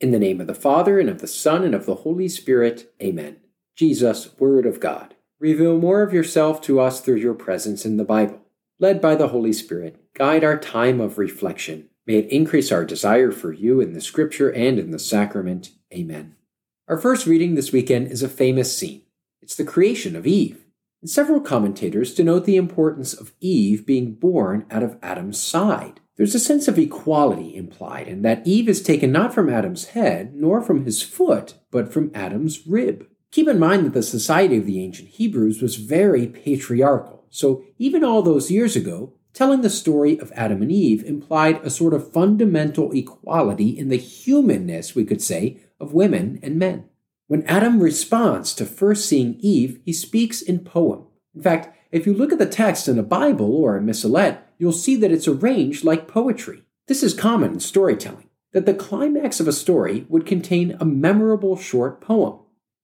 In the name of the Father, and of the Son, and of the Holy Spirit, amen. Jesus, Word of God, reveal more of yourself to us through your presence in the Bible. Led by the Holy Spirit, guide our time of reflection. May it increase our desire for you in the Scripture and in the sacrament. Amen. Our first reading this weekend is a famous scene. It's the creation of Eve. And several commentators denote the importance of Eve being born out of Adam's side. There's a sense of equality implied in that Eve is taken not from Adam's head, nor from his foot, but from Adam's rib. Keep in mind that the society of the ancient Hebrews was very patriarchal, so even all those years ago, telling the story of Adam and Eve implied a sort of fundamental equality in the humanness, we could say, of women and men. When Adam responds to first seeing Eve, he speaks in poem. In fact, if you look at the text in a Bible or a missalette, you'll see that it's arranged like poetry. This is common in storytelling, that the climax of a story would contain a memorable short poem,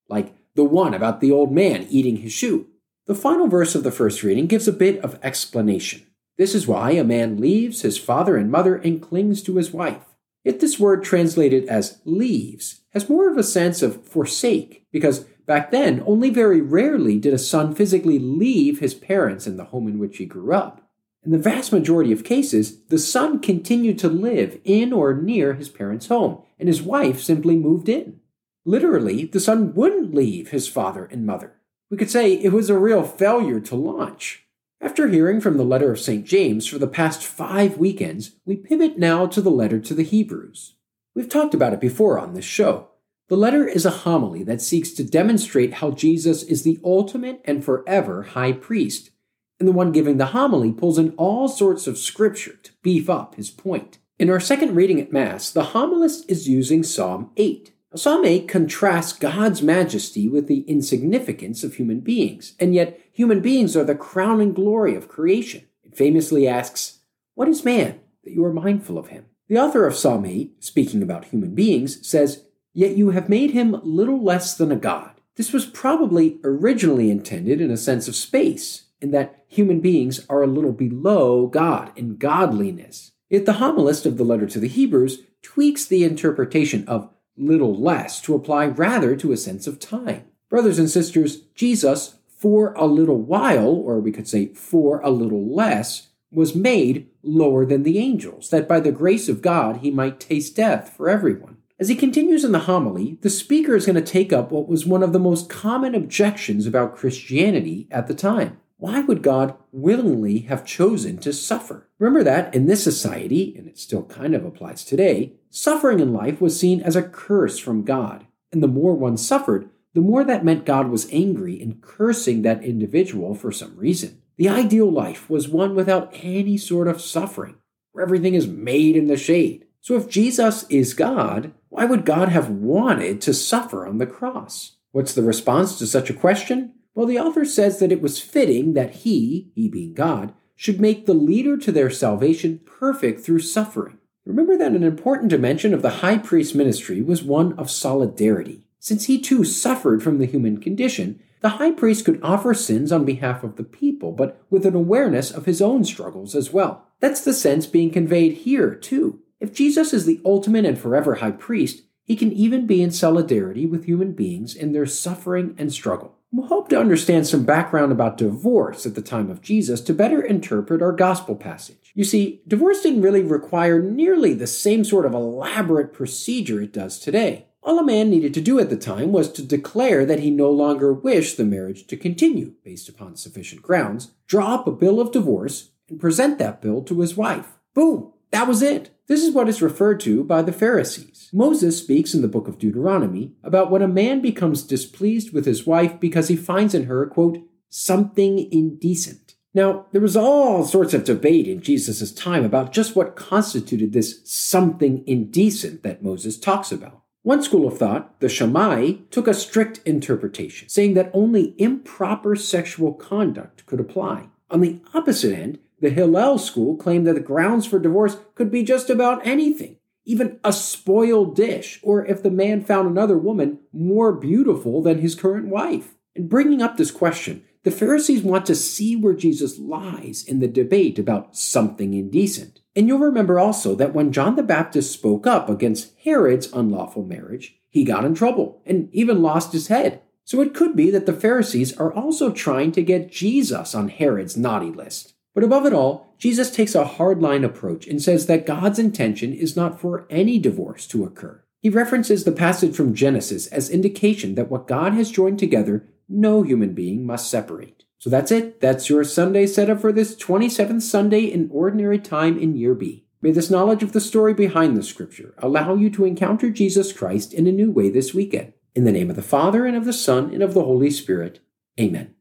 like the one about the old man eating his shoe. The final verse of the first reading gives a bit of explanation. This is why a man leaves his father and mother and clings to his wife. If this word translated as leaves has more of a sense of forsake, because back then only very rarely did a son physically leave his parents and the home in which he grew up. In the vast majority of cases, the son continued to live in or near his parents' home, and his wife simply moved in. Literally, the son wouldn't leave his father and mother. We could say it was a real failure to launch. After hearing from the letter of St. James for the past five weekends, we pivot now to the letter to the Hebrews. We've talked about it before on this show. The letter is a homily that seeks to demonstrate how Jesus is the ultimate and forever high priest and the one giving the homily pulls in all sorts of scripture to beef up his point. In our second reading at Mass, the homilist is using Psalm 8. Psalm 8 contrasts God's majesty with the insignificance of human beings, and yet human beings are the crowning glory of creation. It famously asks, What is man that you are mindful of him? The author of Psalm 8, speaking about human beings, says, Yet you have made him little less than a god. This was probably originally intended in a sense of space, in that human beings are a little below God in godliness. Yet the homilist of the letter to the Hebrews tweaks the interpretation of little less to apply rather to a sense of time. Brothers and sisters, Jesus, for a little while, or we could say for a little less, was made lower than the angels, that by the grace of God he might taste death for everyone. As he continues in the homily, the speaker is going to take up what was one of the most common objections about Christianity at the time why would God willingly have chosen to suffer? Remember that in this society, and it still kind of applies today, suffering in life was seen as a curse from God. And the more one suffered, the more that meant God was angry and cursing that individual for some reason. The ideal life was one without any sort of suffering, where everything is made in the shade. So if Jesus is God, why would God have wanted to suffer on the cross? What's the response to such a question? Well, the author says that it was fitting that he, he being God, should make the leader to their salvation perfect through suffering. Remember that an important dimension of the high priest ministry was one of solidarity. Since he too suffered from the human condition, the high priest could offer sins on behalf of the people, but with an awareness of his own struggles as well. That's the sense being conveyed here, too. If Jesus is the ultimate and forever high priest, he can even be in solidarity with human beings in their suffering and struggle. We'll hope to understand some background about divorce at the time of Jesus to better interpret our gospel passage. You see, divorce didn't really require nearly the same sort of elaborate procedure it does today. All a man needed to do at the time was to declare that he no longer wished the marriage to continue based upon sufficient grounds, draw up a bill of divorce, and present that bill to his wife. Boom! That was it. This is what is referred to by the Pharisees. Moses speaks in the book of Deuteronomy about when a man becomes displeased with his wife because he finds in her, quote, something indecent. Now, there was all sorts of debate in Jesus' time about just what constituted this something indecent that Moses talks about. One school of thought, the Shammai, took a strict interpretation, saying that only improper sexual conduct could apply. On the opposite end, the Hillel school claimed that the grounds for divorce could be just about anything, even a spoiled dish, or if the man found another woman more beautiful than his current wife. In bringing up this question, the Pharisees want to see where Jesus lies in the debate about something indecent. And you'll remember also that when John the Baptist spoke up against Herod's unlawful marriage, he got in trouble and even lost his head. So it could be that the Pharisees are also trying to get Jesus on Herod's naughty list. But above it all, Jesus takes a hardline approach and says that God's intention is not for any divorce to occur. He references the passage from Genesis as indication that what God has joined together, no human being must separate. So that's it. That's your Sunday setup for this 27th Sunday in Ordinary Time in Year B. May this knowledge of the story behind the scripture allow you to encounter Jesus Christ in a new way this weekend. In the name of the Father, and of the Son, and of the Holy Spirit. Amen.